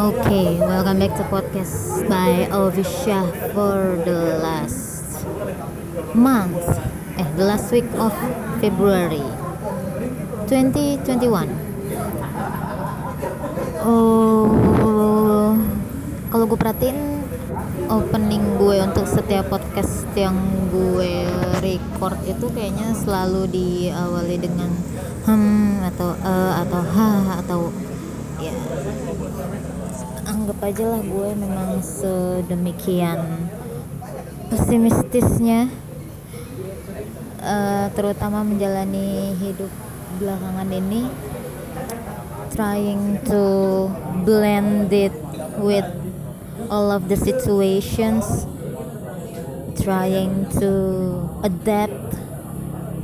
Okay, welcome back to podcast by Ovisha for the last month, eh, the last week of February 2021. Oh, kalau gue perhatiin opening gue untuk setiap podcast yang gue record itu kayaknya selalu diawali dengan hmm atau eh atau ha atau ya anggap aja lah gue memang sedemikian pesimistisnya uh, terutama menjalani hidup belakangan ini trying to blend it with all of the situations trying to adapt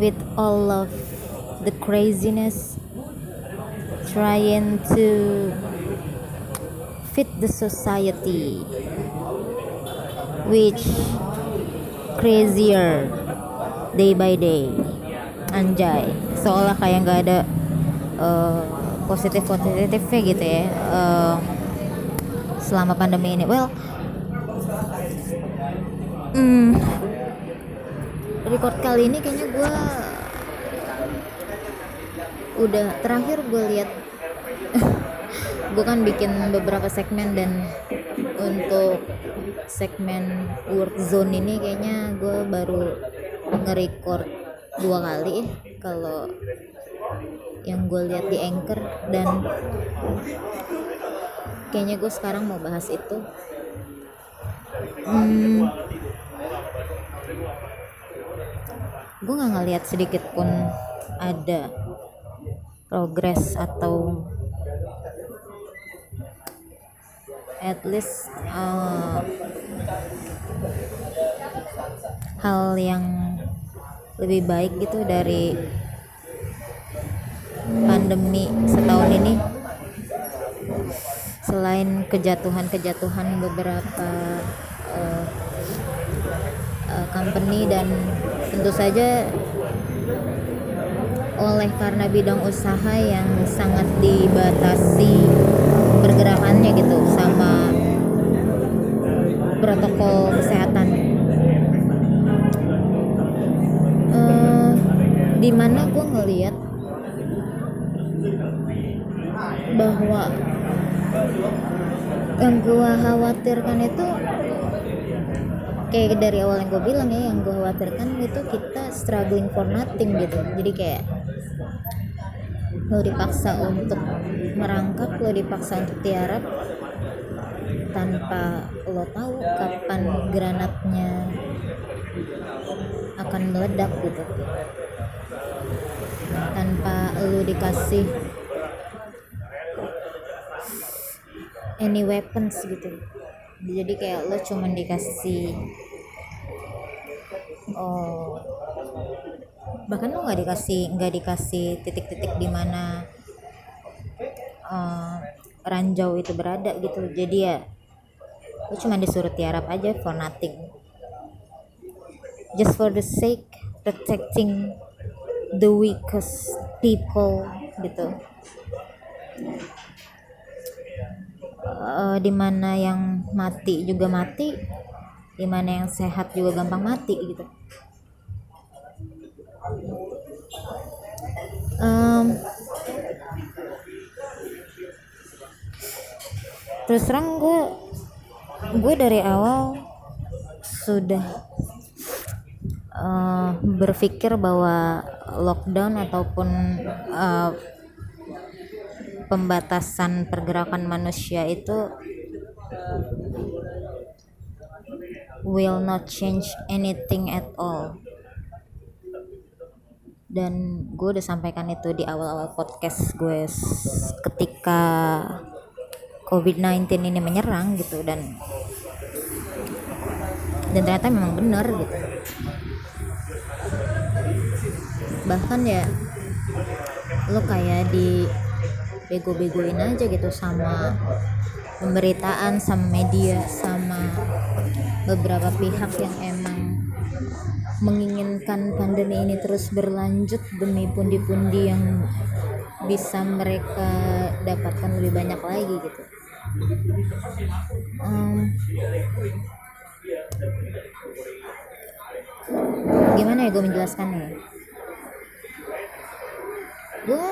with all of the craziness trying to fit the society which crazier day by day. Anjay. Seolah kayak nggak ada uh, positif positifnya gitu ya uh, selama pandemi ini. Well hmm, record kali ini kayaknya gue udah terakhir gue lihat gue kan bikin beberapa segmen dan untuk segmen work zone ini kayaknya gue baru nge-record dua kali kalau yang gue lihat di anchor dan kayaknya gue sekarang mau bahas itu. Hmm, gue nggak ngeliat sedikit pun ada progres atau at least uh, hal yang lebih baik gitu dari pandemi setahun ini. Selain kejatuhan-kejatuhan beberapa uh, uh, company dan tentu saja oleh karena bidang usaha yang sangat dibatasi pergerakannya gitu sama protokol kesehatan. Di mana gue ngeliat bahwa yang gue khawatirkan itu kayak dari awal yang gue bilang ya yang gue khawatirkan itu kita struggling for nothing gitu. Jadi kayak lo dipaksa untuk merangkak lo dipaksa untuk tiarap tanpa lo tahu kapan granatnya akan meledak gitu. Tanpa lo dikasih any weapons gitu. Jadi kayak lo cuman dikasih oh bahkan lo nggak dikasih nggak dikasih titik-titik di mana uh, ranjau itu berada gitu. Jadi ya lo cuma disuruh tiarap aja for nothing. Just for the sake protecting the weakest people gitu. Uh, di mana yang mati juga mati di mana yang sehat juga gampang mati gitu um, terus terang gue gue dari awal sudah uh, berpikir bahwa lockdown ataupun uh, pembatasan pergerakan manusia itu will not change anything at all dan gue udah sampaikan itu di awal-awal podcast gue ketika COVID-19 ini menyerang gitu dan dan ternyata memang benar gitu. Bahkan ya lo kayak di bego-begoin aja gitu sama pemberitaan sama media sama beberapa pihak yang emang menginginkan pandemi ini terus berlanjut demi pundi-pundi yang bisa mereka dapatkan lebih banyak lagi gitu. Um, gimana ya gue menjelaskannya gue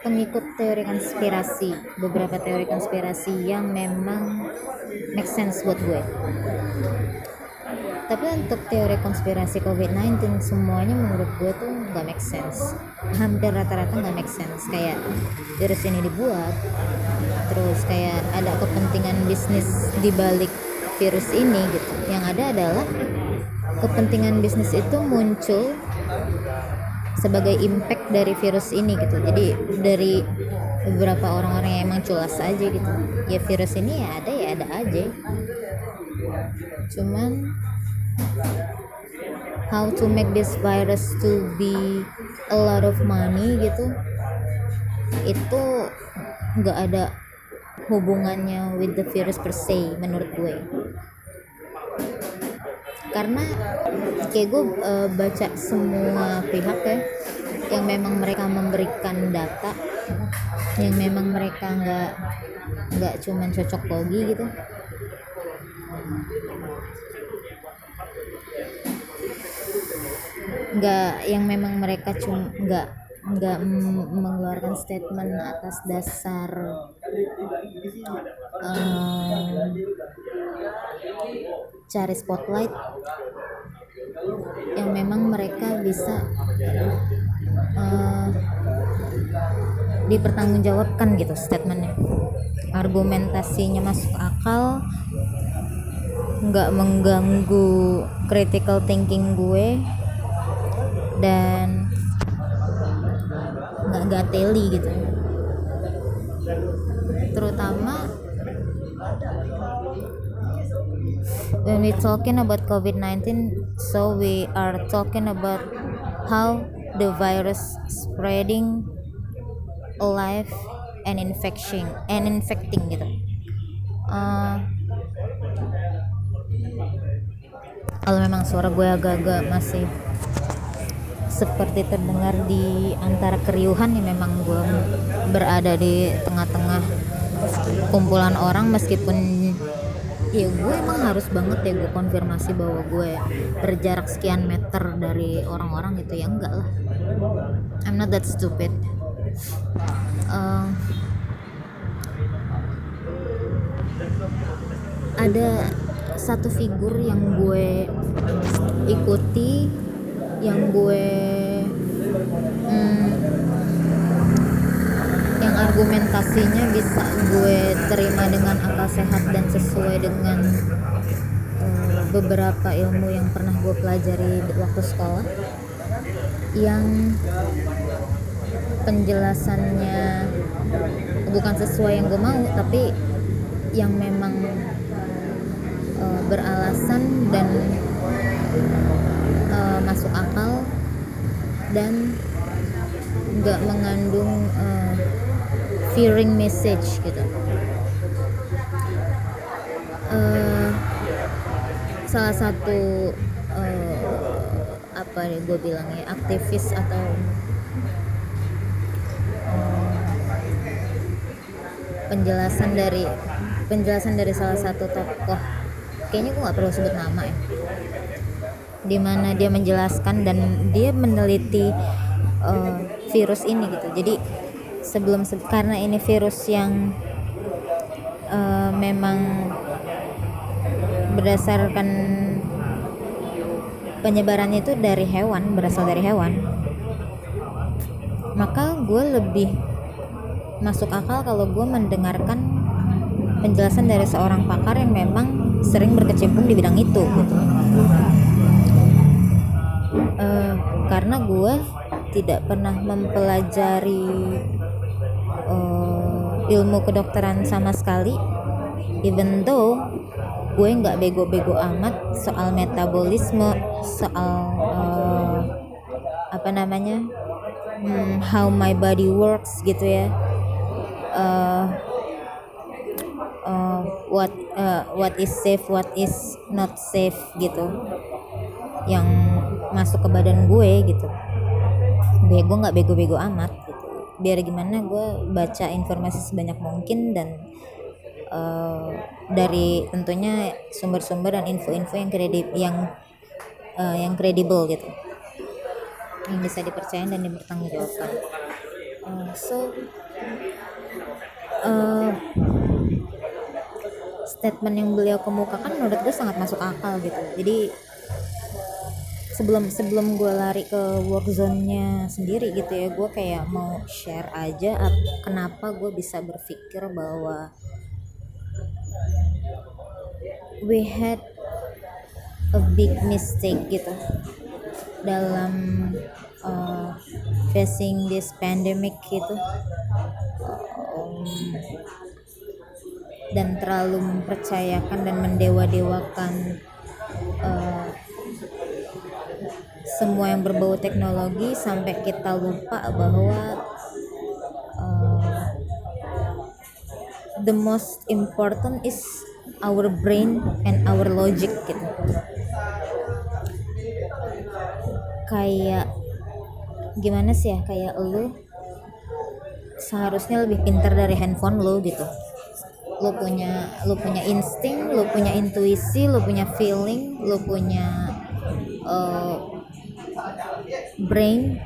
pengikut teori konspirasi beberapa teori konspirasi yang memang make sense buat gue tapi untuk teori konspirasi COVID-19 semuanya menurut gue tuh gak make sense. Hampir rata-rata gak make sense. Kayak virus ini dibuat terus kayak ada kepentingan bisnis di balik virus ini gitu. Yang ada adalah kepentingan bisnis itu muncul sebagai impact dari virus ini gitu. Jadi dari beberapa orang-orang yang emang culas aja gitu. Ya virus ini ya ada ya ada aja. Cuman how to make this virus to be a lot of money gitu. Itu nggak ada hubungannya with the virus per se menurut gue. Karena kayak gue uh, baca semua pihak ya yang memang mereka memberikan data yang memang mereka nggak nggak cuman cocok logi gitu nggak yang memang mereka cuma nggak nggak mengeluarkan statement atas dasar um, cari spotlight yang memang mereka bisa uh, dipertanggungjawabkan gitu statementnya. Argumentasinya masuk akal nggak mengganggu critical thinking gue dan nggak gateli gitu. Terutama when we talking about COVID-19 so we are talking about how the virus spreading alive and infecting and infecting gitu. Uh, kalau memang suara gue agak-agak masih seperti terdengar di antara keriuhan ya memang gue berada di tengah-tengah kumpulan orang meskipun ya gue emang harus banget ya gue konfirmasi bahwa gue berjarak sekian meter dari orang-orang gitu ya enggak lah. I'm not that stupid. Uh, ada satu figur yang gue ikuti yang gue hmm, yang argumentasinya bisa gue terima dengan akal sehat dan sesuai dengan uh, beberapa ilmu yang pernah gue pelajari waktu sekolah yang penjelasannya bukan sesuai yang gue mau tapi yang memang uh, beralasan dan uh, masuk akal dan nggak mengandung uh, fearing message gitu. Uh, salah satu uh, apa nih gue bilangnya aktivis atau penjelasan dari penjelasan dari salah satu tokoh. Kayaknya gue nggak perlu sebut nama ya di mana dia menjelaskan dan dia meneliti uh, virus ini gitu. Jadi sebelum karena ini virus yang uh, memang berdasarkan penyebarannya itu dari hewan berasal dari hewan maka gue lebih masuk akal kalau gue mendengarkan penjelasan dari seorang pakar yang memang sering berkecimpung di bidang itu gitu uh, karena gue tidak pernah mempelajari uh, ilmu kedokteran sama sekali. Even though gue nggak bego-bego amat soal metabolisme soal uh, apa namanya hmm, how my body works gitu ya. Uh, uh, what uh, what is safe what is not safe gitu. Yang masuk ke badan gue gitu. Gue nggak bego-bego amat gitu. Biar gimana gue baca informasi sebanyak mungkin dan uh, dari tentunya sumber-sumber dan info-info yang kredib yang uh, yang kredibel gitu. Yang bisa dipercaya dan dipertanggungjawabkan. Uh, so uh, statement yang beliau kemukakan menurut gue sangat masuk akal gitu. Jadi sebelum sebelum gue lari ke work zone-nya sendiri gitu ya gue kayak mau share aja kenapa gue bisa berpikir bahwa we had a big mistake gitu dalam uh, facing this pandemic gitu. Um, dan terlalu mempercayakan dan mendewa-dewakan uh, semua yang berbau teknologi sampai kita lupa bahwa uh, the most important is our brain and our logic gitu. Kayak gimana sih ya kayak lu seharusnya lebih pintar dari handphone lu gitu. Lu punya lu punya insting lu punya intuisi lu punya feeling lu punya uh, brain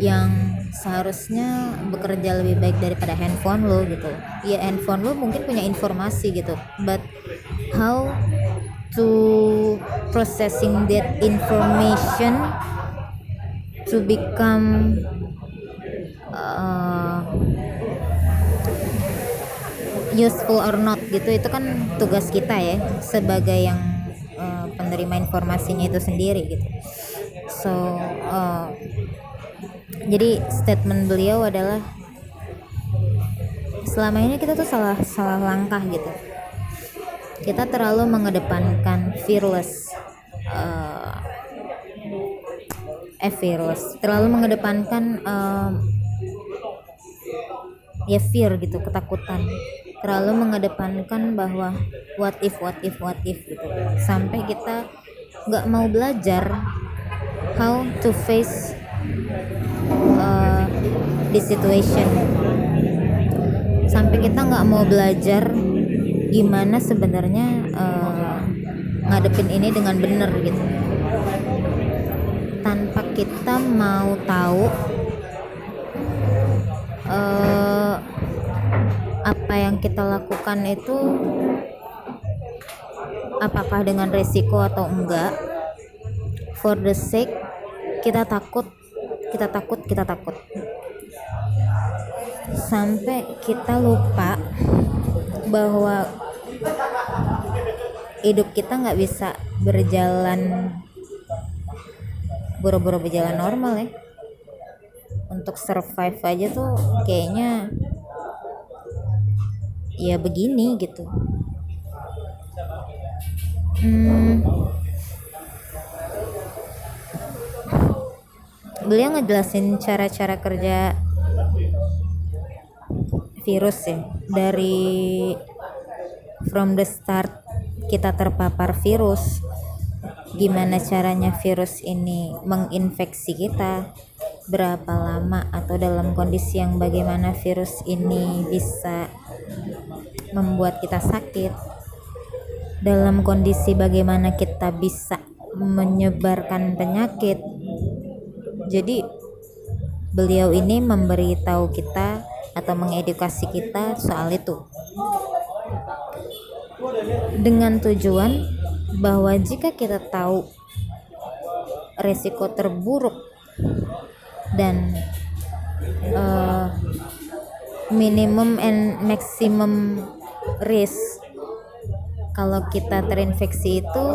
yang seharusnya bekerja lebih baik daripada handphone lo gitu. Ya handphone lo mungkin punya informasi gitu but how to processing that information to become uh, useful or not gitu itu kan tugas kita ya sebagai yang uh, penerima informasinya itu sendiri gitu so uh, jadi statement beliau adalah selama ini kita tuh salah salah langkah gitu. Kita terlalu mengedepankan fearless uh, eh fearless. Terlalu mengedepankan uh, ya fear gitu ketakutan. Terlalu mengedepankan bahwa what if what if what if gitu. Sampai kita nggak mau belajar how to face uh, this situation. Sampai kita nggak mau belajar gimana sebenarnya uh, ngadepin ini dengan benar gitu. Tanpa kita mau tahu uh, apa yang kita lakukan itu apakah dengan resiko atau enggak for the sake kita takut kita takut kita takut. Sampai kita lupa bahwa hidup kita nggak bisa berjalan buru-buru berjalan normal ya. Untuk survive aja tuh kayaknya ya begini gitu. Hmm, beliau ngejelasin cara-cara kerja virus ya. Dari from the start kita terpapar virus gimana caranya virus ini menginfeksi kita berapa lama atau dalam kondisi yang bagaimana virus ini bisa membuat kita sakit dalam kondisi bagaimana kita bisa menyebarkan penyakit jadi beliau ini memberitahu kita atau mengedukasi kita soal itu. Dengan tujuan bahwa jika kita tahu resiko terburuk dan uh, minimum and maximum risk kalau kita terinfeksi itu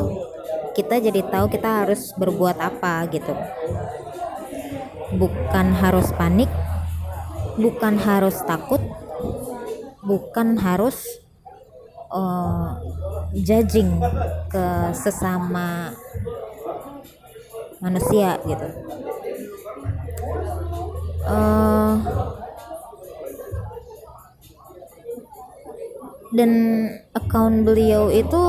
kita jadi tahu kita harus berbuat apa gitu bukan harus panik. Bukan harus takut. Bukan harus uh, judging ke sesama manusia gitu. Uh, dan account beliau itu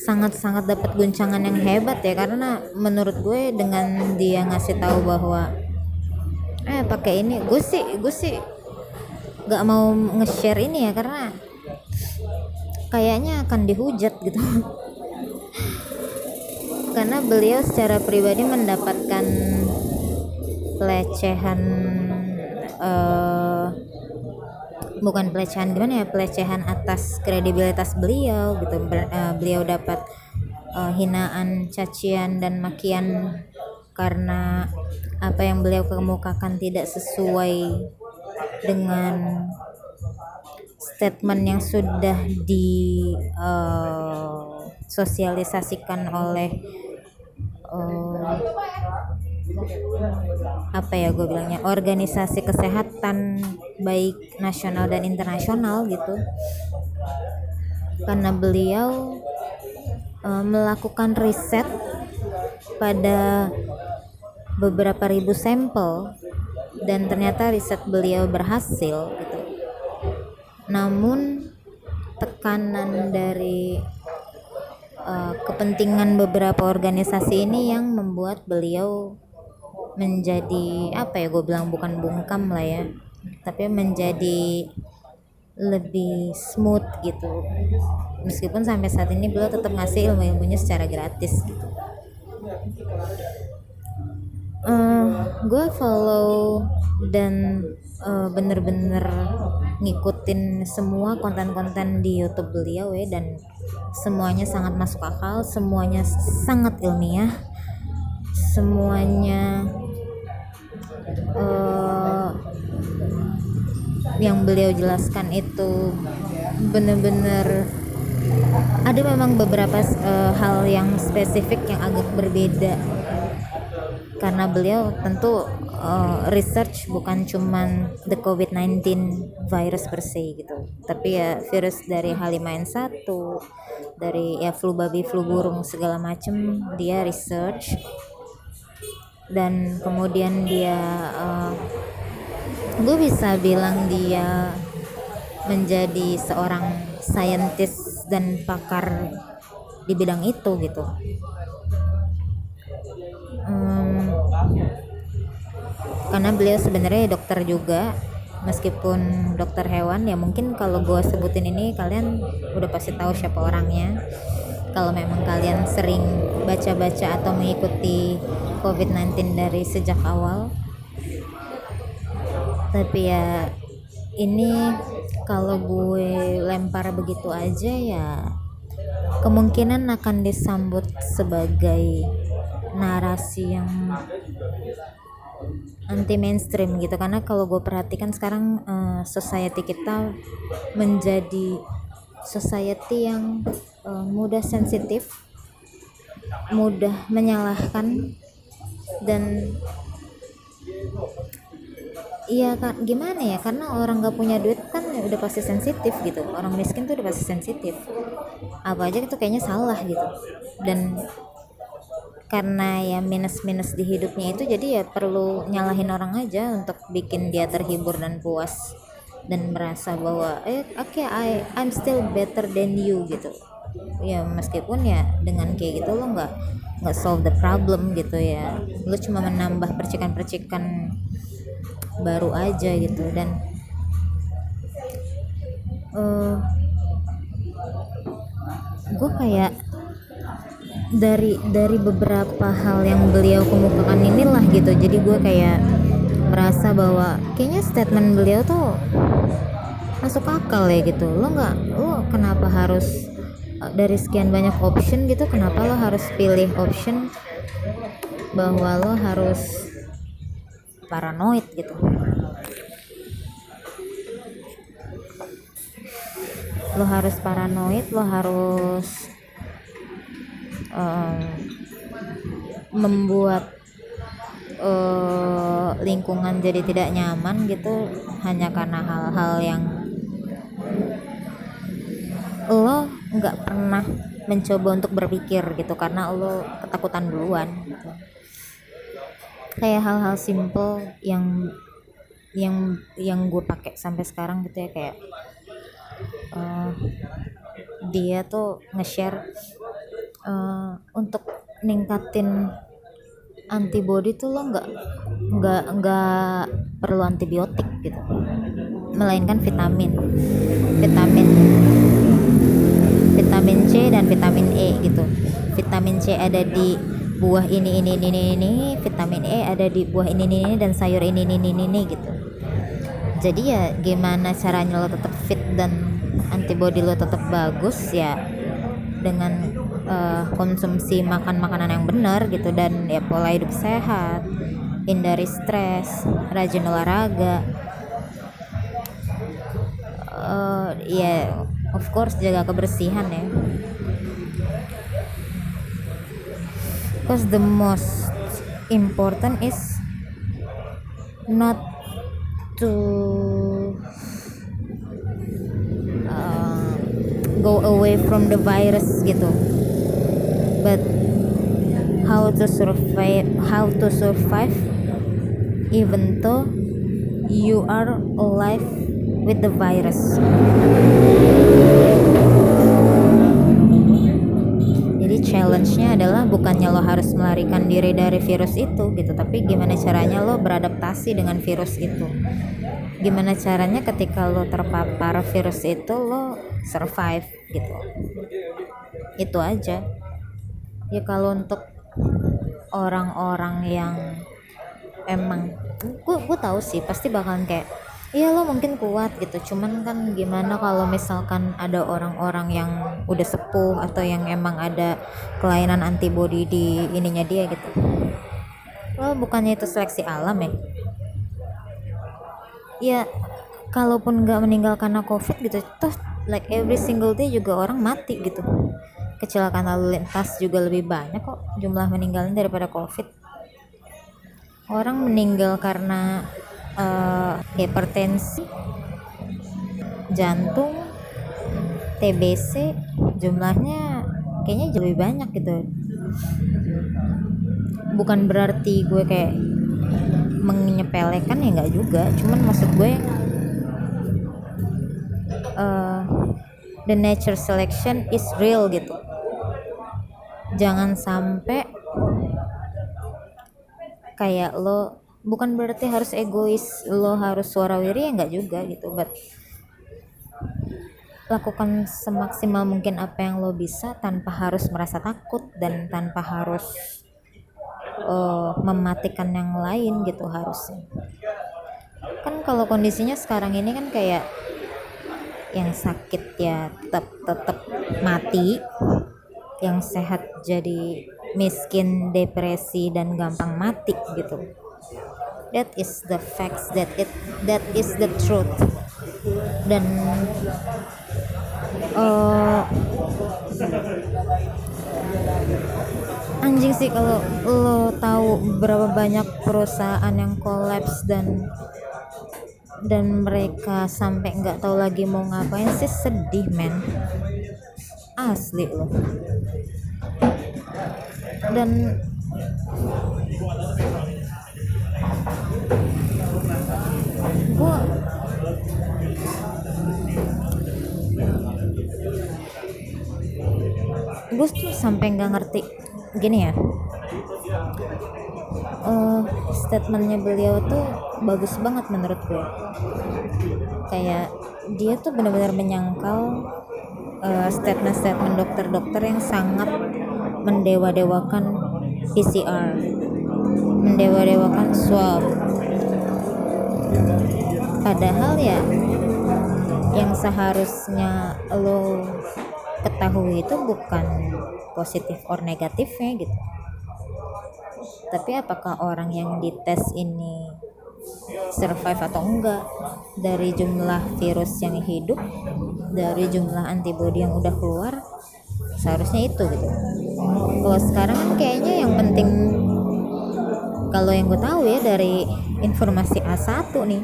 sangat-sangat dapat guncangan yang hebat ya karena menurut gue dengan dia ngasih tahu bahwa eh pakai ini. Gue sih gue sih nggak mau nge-share ini ya karena kayaknya akan dihujat gitu. Karena beliau secara pribadi mendapatkan pelecehan uh, bukan pelecehan gimana ya? Pelecehan atas kredibilitas beliau gitu. Uh, beliau dapat uh, hinaan cacian dan makian karena apa yang beliau kemukakan tidak sesuai dengan statement yang sudah disosialisasikan uh, oleh uh, apa ya gue bilangnya organisasi kesehatan baik nasional dan internasional gitu karena beliau uh, melakukan riset pada beberapa ribu sampel dan ternyata riset beliau berhasil gitu. Namun tekanan dari uh, kepentingan beberapa organisasi ini yang membuat beliau menjadi apa ya gue bilang bukan bungkam lah ya. Tapi menjadi lebih smooth gitu. Meskipun sampai saat ini beliau tetap ngasih ilmu-ilmunya secara gratis gitu. Uh, eh, gue follow dan uh, bener-bener ngikutin semua konten-konten di YouTube beliau ya dan semuanya sangat masuk akal, semuanya sangat ilmiah, semuanya uh, yang beliau jelaskan itu bener-bener ada memang beberapa uh, hal yang spesifik yang agak berbeda. Karena beliau tentu uh, research bukan cuman the COVID-19 virus per se gitu. Tapi ya virus dari H5N1 dari ya flu babi flu burung segala macem dia research dan kemudian dia uh, gue bisa bilang dia menjadi seorang saintis dan pakar di bidang itu gitu. Um, karena beliau sebenarnya dokter juga meskipun dokter hewan ya mungkin kalau gue sebutin ini kalian udah pasti tahu siapa orangnya kalau memang kalian sering baca-baca atau mengikuti COVID-19 dari sejak awal. Tapi ya ini kalau gue lempar begitu aja ya kemungkinan akan disambut sebagai narasi yang anti mainstream gitu. Karena kalau gue perhatikan sekarang uh, society kita menjadi society yang uh, mudah sensitif mudah menyalahkan dan Iya kan gimana ya? Karena orang gak punya duit kan udah pasti sensitif gitu. Orang miskin tuh udah pasti sensitif. Apa aja itu kayaknya salah gitu. Dan karena ya minus-minus di hidupnya itu jadi ya perlu nyalahin orang aja untuk bikin dia terhibur dan puas dan merasa bahwa eh oke okay, I I'm still better than you gitu. Ya meskipun ya dengan kayak gitu lo nggak nggak solve the problem gitu ya. Lo cuma menambah percikan-percikan baru aja gitu dan uh, gue kayak dari dari beberapa hal yang beliau kemukakan inilah gitu. Jadi gue kayak merasa bahwa kayaknya statement beliau tuh masuk akal ya gitu. Lo nggak lo kenapa harus eh, dari sekian banyak option gitu kenapa lo harus pilih option bahwa lo harus paranoid gitu? Lo harus paranoid lo harus um, membuat uh, lingkungan jadi tidak nyaman gitu hanya karena hal-hal yang lo nggak pernah mencoba untuk berpikir gitu karena lo ketakutan duluan gitu. kayak hal-hal simple yang yang yang gue pakai sampai sekarang gitu ya kayak uh, dia tuh nge-share uh, untuk ningkatin antibody tuh lo nggak nggak nggak perlu antibiotik gitu. Melainkan vitamin. Vitamin vitamin C dan vitamin E gitu. Vitamin C ada di buah ini ini ini ini, ini. Vitamin E ada di buah ini ini, ini dan sayur ini ini ini, ini gitu. Jadi ya gimana caranya lo tetap fit dan antibody lo tetap bagus ya dengan uh, konsumsi makan makanan yang benar gitu dan ya pola hidup sehat hindari stres rajin olahraga. Uh, ya yeah, of course jaga kebersihan ya. Because the most important is not to uh, go away from the virus gitu but how to survive how to survive even though you are alive with the virus. Challenge-nya adalah bukannya lo harus melarikan diri dari virus itu gitu. Tapi gimana caranya lo beradaptasi dengan virus itu? Gimana caranya ketika lo terpapar virus itu lo survive gitu. Itu aja ya kalau untuk orang-orang yang emang gue gue tahu sih pasti bakalan kayak iya lo mungkin kuat gitu. Cuman kan gimana kalau misalkan ada orang-orang yang udah sepuh atau yang emang ada kelainan antibody di ininya dia gitu. Lo bukannya itu seleksi alam ya? Ya kalaupun nggak meninggal karena covid gitu toh like every single day juga orang mati gitu kecelakaan lalu lintas juga lebih banyak kok jumlah meninggalnya daripada covid. Orang meninggal karena uh, hipertensi jantung TBC jumlahnya kayaknya jauh lebih banyak gitu. Bukan berarti gue kayak menyepelekan ya nggak juga. Cuman maksud gue uh, the nature selection is real gitu jangan sampai kayak lo bukan berarti harus egois lo harus suara wiri ya nggak juga gitu but lakukan semaksimal mungkin apa yang lo bisa tanpa harus merasa takut dan tanpa harus uh, mematikan yang lain gitu harusnya. Kan kalau kondisinya sekarang ini kan kayak yang sakit ya tetap tetap mati yang sehat jadi miskin depresi dan gampang mati gitu. That is the facts that it that is the truth. Dan uh, anjing sih kalau lo tahu berapa banyak perusahaan yang kolaps dan dan mereka sampai nggak tahu lagi mau ngapain sih sedih men asli lo dan gue gue tuh sampai nggak ngerti gini ya. Uh, statementnya beliau tuh bagus banget menurut gue kayak dia tuh benar-benar menyangkal statement-statement dokter-dokter yang sangat mendewa-dewakan PCR mendewa-dewakan swab. Padahal ya yang seharusnya lo ketahui itu bukan positif or negatifnya gitu. Tapi apakah orang yang dites ini survive atau enggak dari jumlah virus yang hidup dari jumlah antibody yang udah keluar seharusnya itu gitu. Kalau sekarang kan kayaknya yang penting kalau yang gue tahu ya dari informasi A1 nih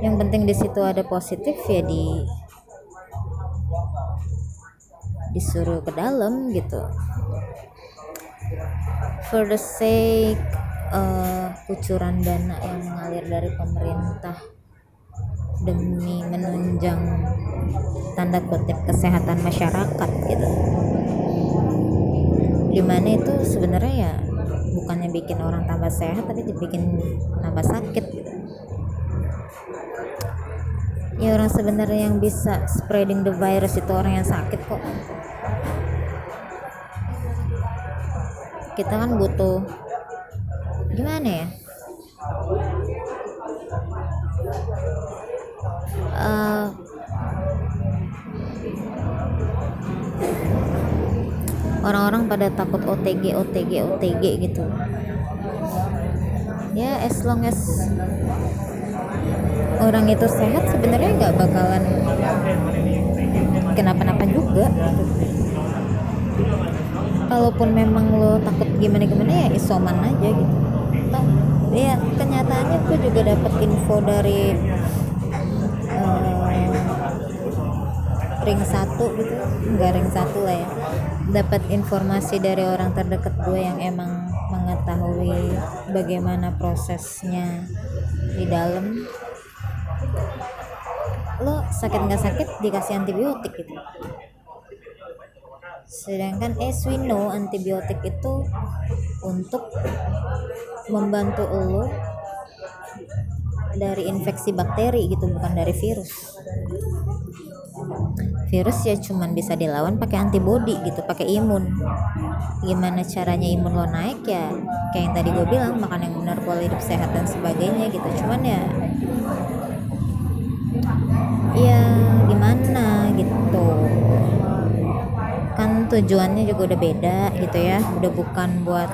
yang penting di situ ada positif ya di disuruh ke dalam gitu. For the sake uh, kucuran dana yang mengalir dari pemerintah demi menunjang tanda kutip kesehatan masyarakat gitu. Di mana itu sebenarnya ya bukannya bikin orang tambah sehat tapi dibikin tambah sakit. Gitu ya orang sebenarnya yang bisa spreading the virus itu orang yang sakit kok. Kita kan butuh gimana ya? Uh, orang-orang pada takut OTG OTG OTG gitu. Ya as long as orang itu sehat sebenarnya nggak bakalan kenapa-napa juga kalaupun memang lo takut gimana-gimana ya isoman aja gitu Tau, ya kenyataannya tuh juga dapat info dari uh, ring satu gitu. Nggak ring satu lah ya. Dapat informasi dari orang terdekat gue yang emang mengetahui bagaimana prosesnya di dalam. Lo sakit nggak sakit dikasih antibiotik gitu. Sedangkan as we antibiotik itu untuk membantu lo dari infeksi bakteri gitu bukan dari virus. Virus ya cuman bisa dilawan pakai antibody gitu pakai imun. Gimana caranya imun lo naik ya kayak yang tadi gue bilang makan yang benar pola hidup sehat dan sebagainya gitu. Cuman ya ya gimana gitu. Kan tujuannya juga udah beda gitu ya udah bukan buat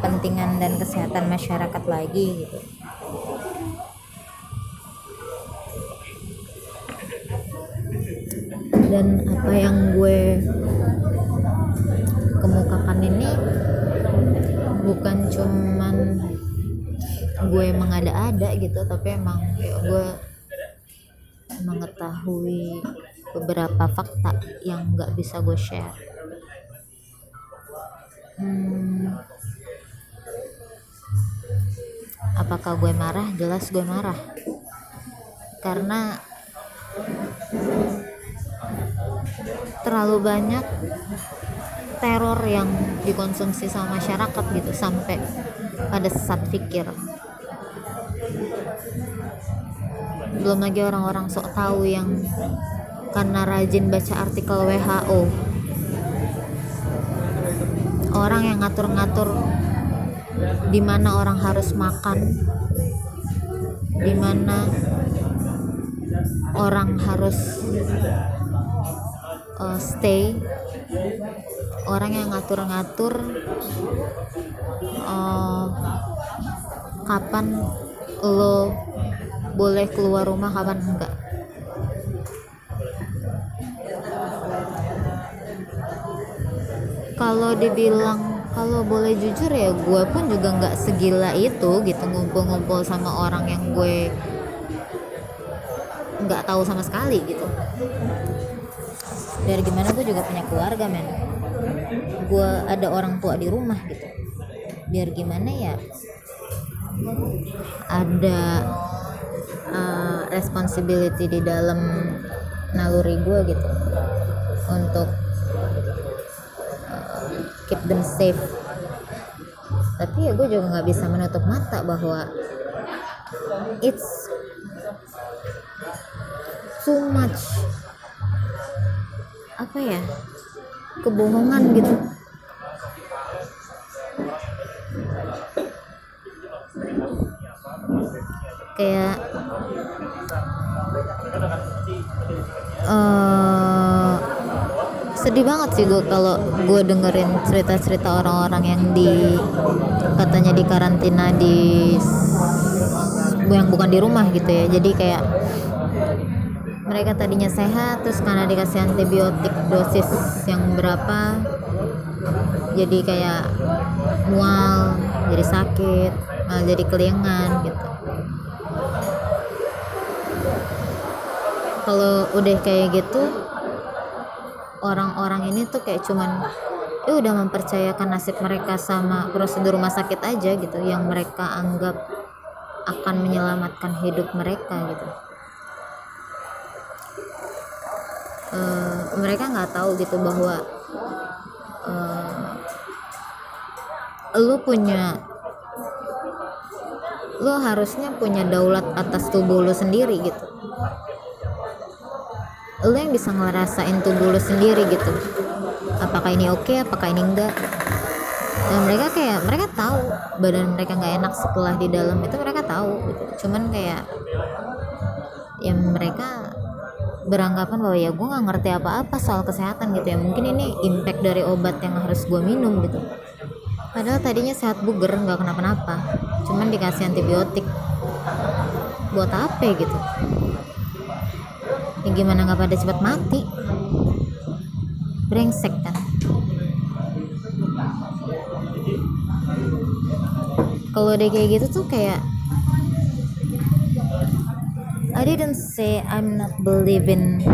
kepentingan dan kesehatan masyarakat lagi gitu. Dan apa yang gue kemukakan ini bukan cuman gue mengada-ada gitu tapi emang ya gue mengetahui beberapa fakta yang nggak bisa gue share. Hmm, apakah gue marah? Jelas gue marah. Karena terlalu banyak teror yang dikonsumsi sama masyarakat gitu sampai pada sesat pikir. Belum lagi orang-orang sok tahu yang karena rajin baca artikel WHO orang yang ngatur-ngatur di mana orang harus makan. Di mana orang harus uh, stay. Orang yang ngatur-ngatur uh, kapan lo boleh keluar rumah kapan enggak. Kalau dibilang kalau boleh jujur ya gue pun juga nggak segila itu gitu ngumpul-ngumpul sama orang yang gue nggak tahu sama sekali gitu. Dari gimana gue juga punya keluarga men. Gue ada orang tua di rumah gitu. Biar gimana ya ada uh, responsibility di dalam naluri gue gitu. Untuk them safe. Tapi ya gue juga nggak bisa menutup mata bahwa it's too much apa ya kebohongan gitu sedih banget sih gue kalau gue dengerin cerita-cerita orang-orang yang di katanya di karantina di yang bukan di rumah gitu ya. Jadi kayak mereka tadinya sehat terus karena dikasih antibiotik dosis yang berapa jadi kayak mual jadi sakit jadi kelingan gitu. Kalau udah kayak gitu ini tuh kayak cuman ya udah mempercayakan nasib mereka sama prosedur rumah sakit aja gitu yang mereka anggap akan menyelamatkan hidup mereka gitu. Uh, mereka nggak tahu gitu bahwa uh, lu punya lu harusnya punya daulat atas tubuh lu sendiri gitu lu yang bisa ngerasain tubuh lu sendiri gitu. Apakah ini oke okay, apakah ini enggak? Dan mereka kayak mereka tahu badan mereka nggak enak setelah di dalam itu mereka tahu gitu. Cuman kayak ya mereka beranggapan bahwa ya gue nggak ngerti apa-apa soal kesehatan gitu ya. Mungkin ini impact dari obat yang harus gue minum gitu. Padahal tadinya sehat buger nggak kenapa-napa. Cuman dikasih antibiotik. Buat apa gitu ya gimana nggak pada cepat mati? Brengsek kan? Kalau udah kayak gitu tuh kayak I didn't say I'm not believing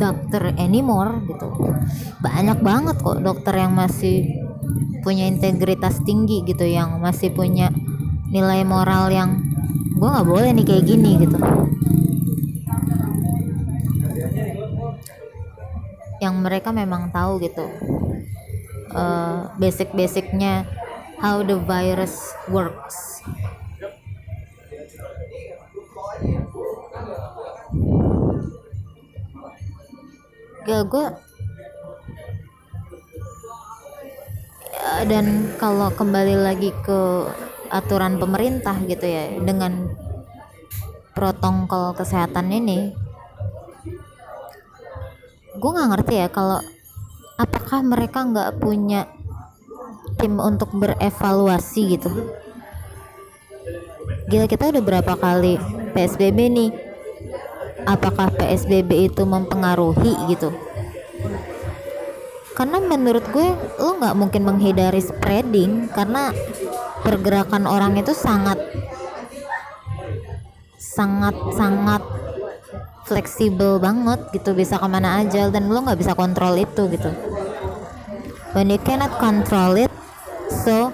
dokter anymore gitu. Banyak banget kok dokter yang masih punya integritas tinggi gitu yang masih punya nilai moral yang gue nggak boleh nih kayak gini gitu mereka memang tahu gitu uh, basic-basicnya how the virus works. Gak gue dan kalau kembali lagi ke aturan pemerintah gitu ya dengan protokol kesehatan ini gue nggak ngerti ya kalau apakah mereka nggak punya tim untuk berevaluasi gitu. Gila kita udah berapa kali PSBB nih? Apakah PSBB itu mempengaruhi gitu? Karena menurut gue lo nggak mungkin menghindari spreading karena pergerakan orang itu sangat sangat sangat fleksibel banget gitu bisa ke mana aja dan lo nggak bisa kontrol itu gitu. When you cannot control it so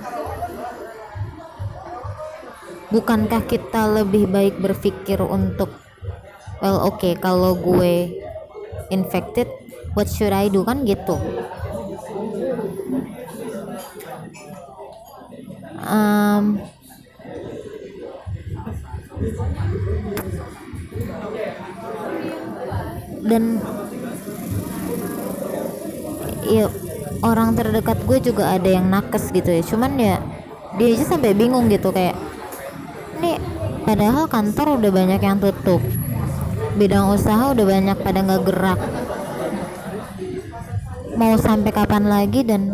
bukankah kita lebih baik berpikir untuk well oke okay, kalau gue infected what should I do? Kan gitu. Um, dan ya orang terdekat gue juga ada yang nakes gitu ya. Cuman ya dia aja sampai bingung gitu kayak nih padahal kantor udah banyak yang tutup. Bidang usaha udah banyak pada nggak gerak. Mau sampai kapan lagi dan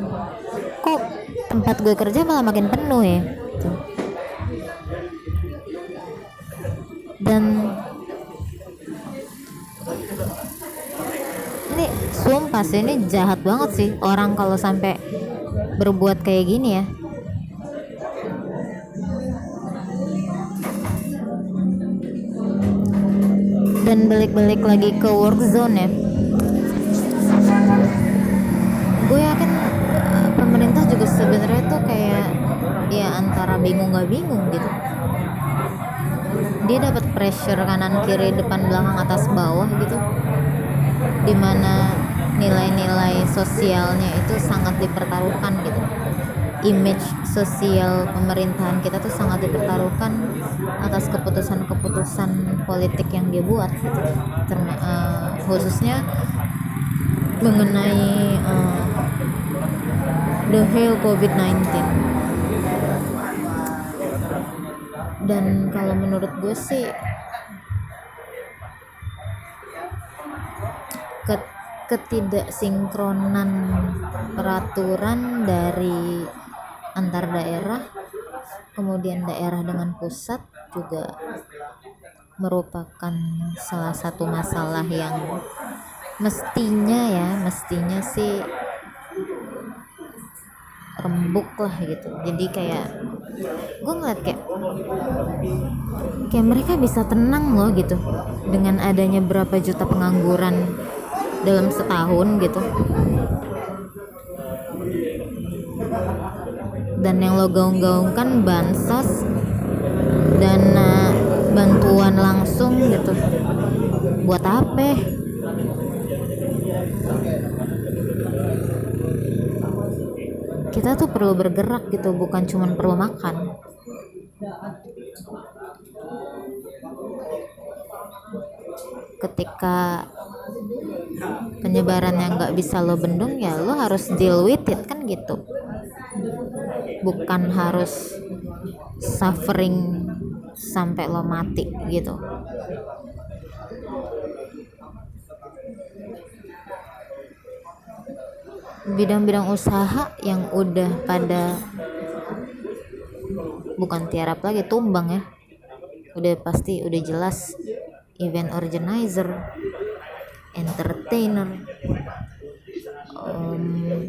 kok tempat gue kerja malah makin penuh ya? Gitu. dan ini sumpah sih ini jahat banget sih orang kalau sampai berbuat kayak gini ya. Dan balik-balik lagi ke work zone ya. Gue yakin eh, pemerintah juga sebenarnya tuh kayak ya antara bingung gak bingung gitu. Dia dapat pressure kanan kiri depan belakang atas bawah gitu di mana nilai-nilai sosialnya itu sangat dipertaruhkan gitu image sosial pemerintahan kita tuh sangat dipertaruhkan atas keputusan-keputusan politik yang dia buat gitu. Terma, uh, khususnya mengenai uh, the whole COVID-19 dan kalau menurut gue sih ketidaksinkronan peraturan dari antar daerah kemudian daerah dengan pusat juga merupakan salah satu masalah yang mestinya ya mestinya sih rembuk lah gitu. Jadi kayak gue ngeliat kayak kayak mereka bisa tenang loh gitu dengan adanya berapa juta pengangguran dalam setahun gitu. Dan yang lo gaung-gaungkan bansos dana bantuan langsung gitu. Buat apa? Kita tuh perlu bergerak gitu bukan cuma perlu makan. Ketika penyebaran yang nggak bisa lo bendung ya lo harus deal with it kan gitu. Bukan harus suffering sampai lo mati gitu. Bidang-bidang usaha yang udah pada bukan tiarap lagi tumbang ya. Udah pasti udah jelas event organizer entertainer. Um,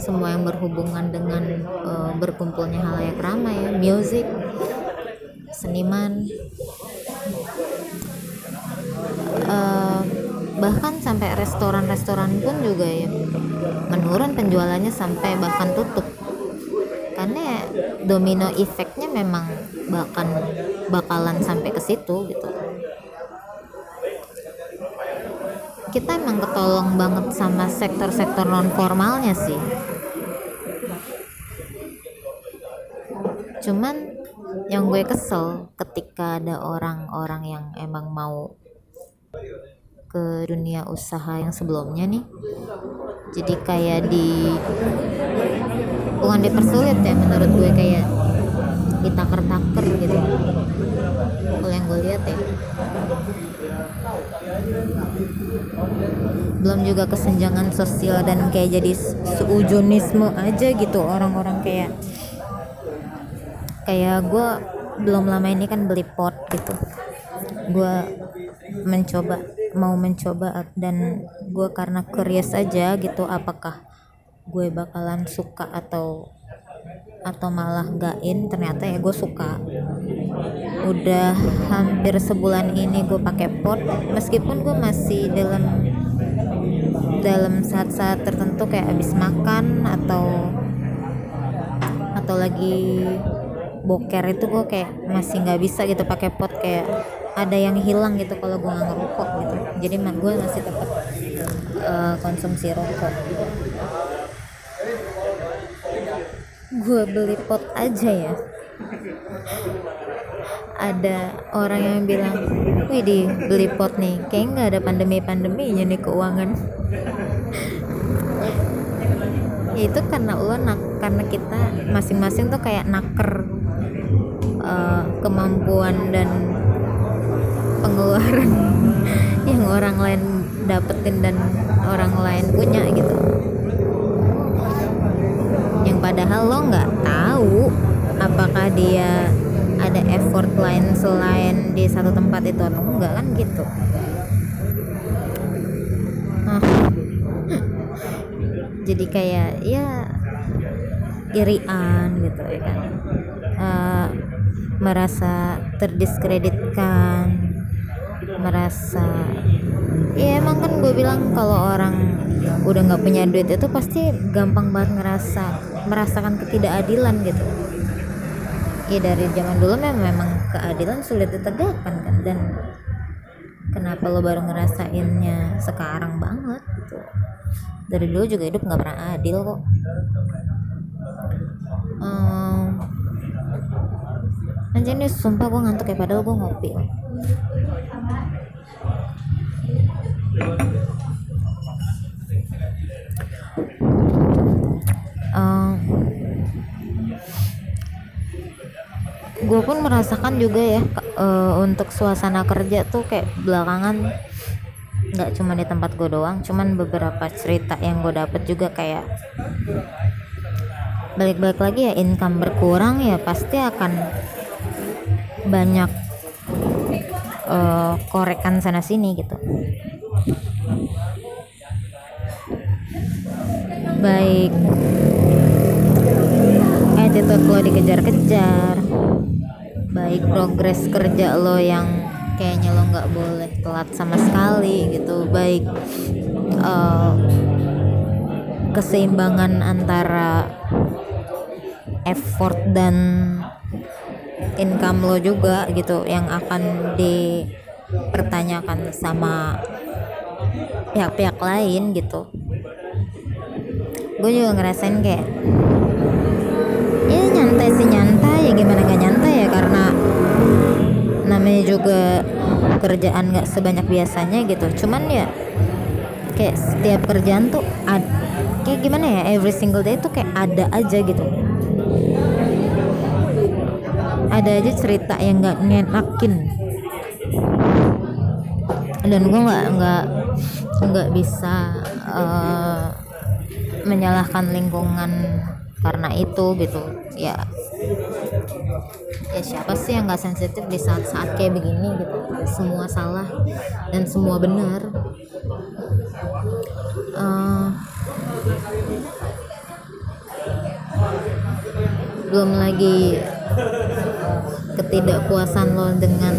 semua yang berhubungan dengan uh, berkumpulnya halayak ramai ya music seniman. Uh, bahkan sampai restoran-restoran pun juga ya menurun penjualannya sampai bahkan tutup. Karena domino efeknya memang bahkan bakalan sampai ke situ gitu kita emang ketolong banget sama sektor-sektor non formalnya sih. Cuman yang gue kesel ketika ada orang-orang yang emang mau ke dunia usaha yang sebelumnya nih jadi kayak di bukan dipersulit ya menurut gue kayak ditaker-taker gitu. Kalau yang gue lihat ya belum juga kesenjangan sosial dan kayak jadi seujunisme aja gitu orang-orang kayak kayak gue belum lama ini kan beli pot gitu. Gue mencoba mau mencoba dan gue karena curious aja gitu apakah gue bakalan suka atau atau malah gain ternyata ya gue suka. Udah hampir sebulan ini gue pakai pot meskipun gue masih dalam dalam saat-saat tertentu kayak habis makan atau atau lagi boker itu gue kayak masih nggak bisa gitu pakai pot kayak ada yang hilang gitu kalau gue nggak ngerokok gitu. Jadi gue masih tetap uh, konsumsi rokok. Gue beli pot aja ya ada orang yang bilang wih di beli pot nih kayak nggak ada pandemi pandeminya nih keuangan. Ya itu karena lo nak karena kita masing-masing tuh kayak naker uh, kemampuan dan pengeluaran yang orang lain dapetin dan orang lain punya gitu. Yang padahal lo nggak tahu apakah dia ada effort lain selain di satu tempat itu atau enggak kan gitu. Nah, jadi kayak ya irian gitu ya kan. Uh, merasa terdiskreditkan merasa ya emang kan gue bilang kalau orang udah nggak punya duit itu pasti gampang banget ngerasa merasakan ketidakadilan gitu ya dari zaman dulu memang, keadilan sulit ditegakkan kan? Dan kenapa lo baru ngerasainnya sekarang banget gitu? Dari dulu juga hidup nggak pernah adil kok. Um, anjir nih sumpah gue ngantuk ya padahal gue ngopi. Uh, gue pun merasakan juga ya uh, untuk suasana kerja tuh kayak belakangan nggak cuma di tempat gue doang cuman beberapa cerita yang gue dapet juga kayak balik-balik lagi ya income berkurang ya pasti akan banyak uh, korekan sana sini gitu. Baik. Attitude lo dikejar-kejar baik progres kerja lo yang kayaknya lo nggak boleh telat sama sekali gitu. Baik uh, keseimbangan antara effort dan income lo juga gitu yang akan dipertanyakan sama pihak-pihak lain gitu. Gue juga ngerasain kayak ya nyantai sih nyantai ya gimana gak nyantai ya karena namanya juga kerjaan gak sebanyak biasanya gitu. Cuman ya kayak setiap kerjaan tuh ad, kayak gimana ya every single day tuh kayak ada aja gitu. Ada aja cerita yang nggak ngenakin. Dan gue nggak nggak nggak bisa uh, menyalahkan lingkungan karena itu gitu. Ya ya siapa sih yang nggak sensitif di saat-saat kayak begini gitu? Semua salah dan semua benar. Uh, belum lagi ketidakpuasan lo dengan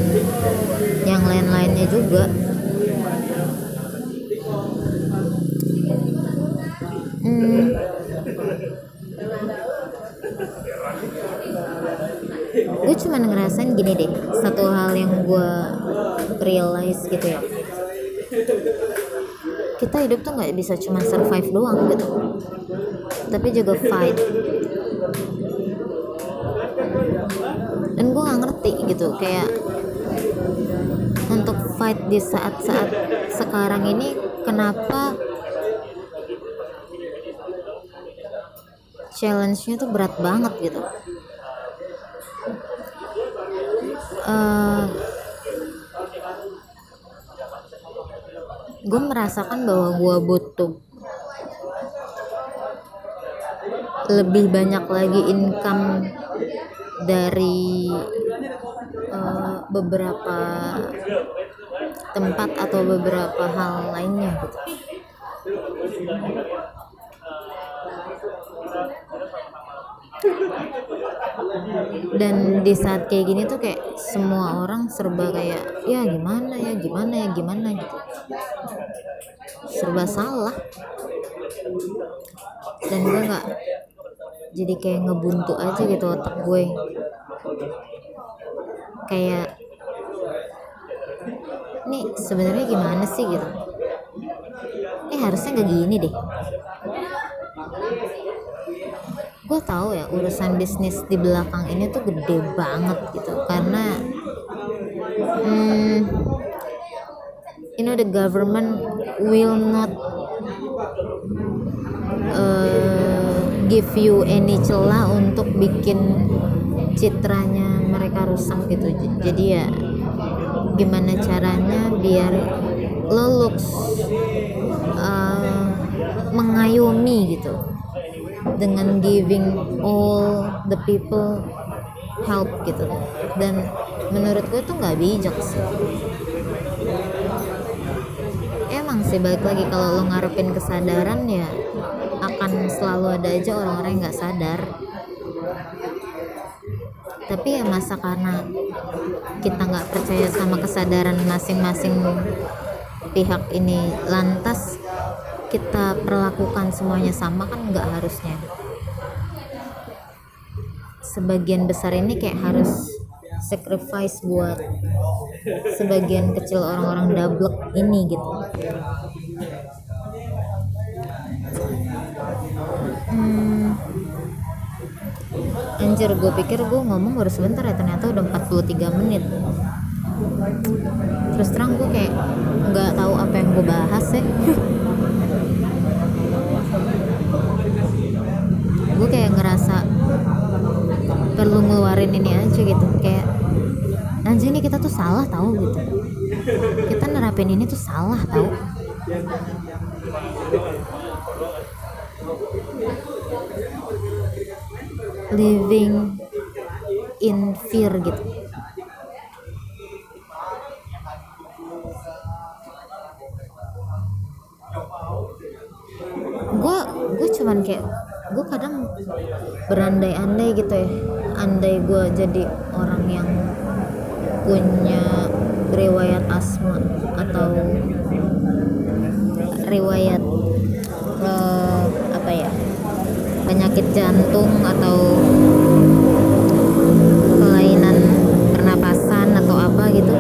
yang lain-lainnya juga. Hmm, gue cuma ngerasain gini deh satu hal yang gue realize gitu ya. Kita hidup tuh nggak bisa cuma survive doang gitu tapi juga fight. Dan gue gak ngerti gitu kayak untuk fight di saat-saat sekarang ini kenapa challenge-nya tuh berat banget gitu uh, gue merasakan bahwa gue butuh lebih banyak lagi income dari uh, beberapa tempat atau beberapa hal lainnya gitu dan di saat kayak gini tuh kayak semua orang serba kayak ya gimana ya gimana ya gimana gitu. Serba salah. Dan gue nggak jadi kayak ngebuntu aja gitu otak gue. Kayak nih sebenarnya gimana sih? gitu. Eh harusnya nggak gini deh gue tahu ya urusan bisnis di belakang ini tuh gede banget gitu. Karena hmm, you know the government will not uh, give you any celah untuk bikin citranya mereka rusak gitu. Jadi ya gimana caranya biar lo looks uh, mengayomi gitu dengan giving all the people help gitu. Dan menurut gue tuh nggak bijak sih. Emang sih balik lagi kalau lo ngarepin kesadaran ya akan selalu ada aja orang-orang yang nggak sadar. Tapi ya masa karena kita nggak percaya sama kesadaran masing-masing pihak ini lantas kita perlakukan semuanya sama kan nggak harusnya. Sebagian besar ini kayak harus sacrifice buat sebagian kecil orang-orang dablek ini gitu. Hmm, anjir gue pikir gue ngomong baru sebentar ya ternyata udah 43 menit. Terus terang gue kayak nggak tahu apa yang gue bahas ya gue kayak ngerasa perlu ngeluarin ini aja gitu. Kayak anjir ini kita tuh salah tahu gitu. Kita nerapin ini tuh salah tahu living in fear gitu. Gue gue cuman kayak gue kadang berandai-andai gitu ya andai gue jadi orang yang punya riwayat asma atau riwayat uh, apa ya penyakit jantung atau kelainan pernapasan atau apa gitu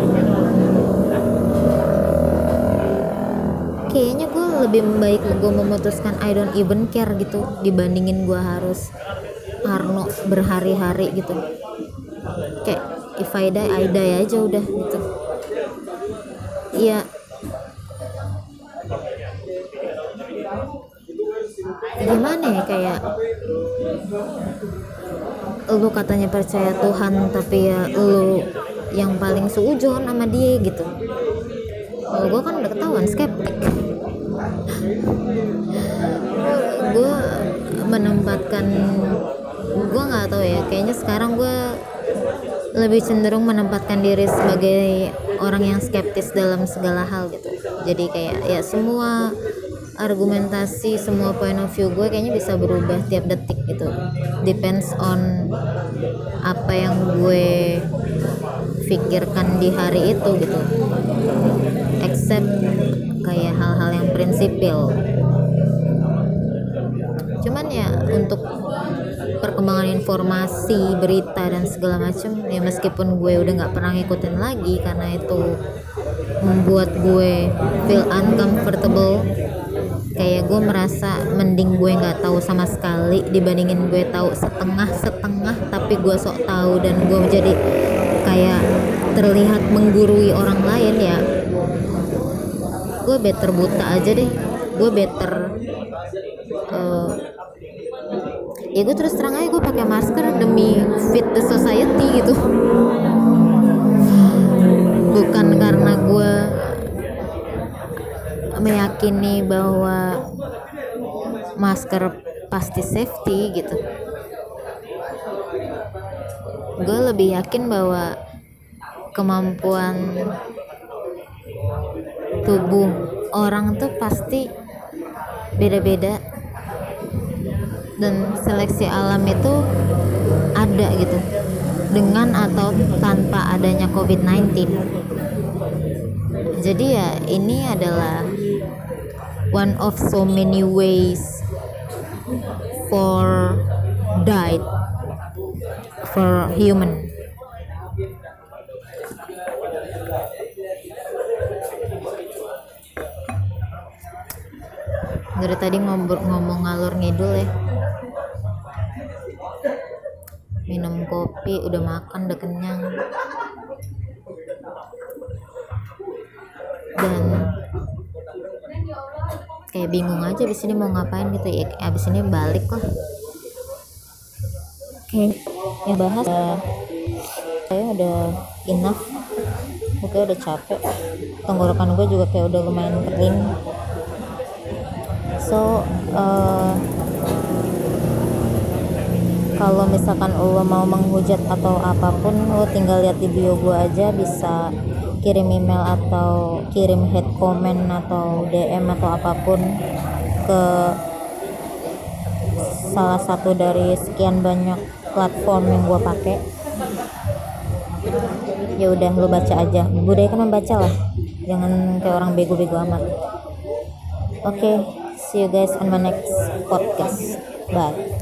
kayaknya gue lebih baik gue memutuskan I don't even care gitu dibandingin gue harus Arno berhari-hari gitu. Kayak if I die I die aja udah gitu. Ya gimana ya kayak lu katanya percaya Tuhan tapi ya lu yang paling seujon sama dia gitu. Kalau gue kan udah ketahuan skeptik. Gue menempatkan gue nggak tahu ya kayaknya sekarang gue lebih cenderung menempatkan diri sebagai orang yang skeptis dalam segala hal gitu. Jadi kayak ya semua argumentasi semua point of view gue kayaknya bisa berubah tiap detik gitu. Depends on apa yang gue pikirkan di hari itu gitu. Except kayak hal-hal yang prinsipil. Cuman ya untuk perkembangan informasi berita dan segala macam ya meskipun gue udah nggak pernah ngikutin lagi karena itu membuat gue feel uncomfortable. Kayak gue merasa mending gue nggak tahu sama sekali dibandingin gue tahu setengah setengah tapi gue sok tahu dan gue jadi kayak terlihat menggurui orang lain ya gue better buta aja deh. Gue better uh, ya gue terus terang aja gue pakai masker demi fit the society gitu. Bukan karena gue meyakini bahwa masker pasti safety gitu. Gue lebih yakin bahwa kemampuan tubuh orang tuh pasti beda-beda dan seleksi alam itu ada gitu. Dengan atau tanpa adanya COVID-19 jadi ya ini adalah one of so many ways for died for human. Dari tadi ngomong, ngomong ngalur ngidul ya kopi udah makan udah kenyang. Dan kayak bingung aja abis ini mau ngapain gitu ya. Abis ini balik lah. Oke yang bahas uh, saya udah enough. Oke udah capek. Tenggorokan gue juga kayak udah lumayan kering. So uh, kalau misalkan lo mau menghujat atau apa pun lo tinggal lihat di bio gue aja bisa kirim email atau kirim head comment atau DM atau apa pun ke salah satu dari sekian banyak platform yang gue pakai. Ya udah lo baca aja. Budaya kan membaca lah. Jangan kayak orang bego-bego amat. Oke okay, see you guys on my next podcast. Bye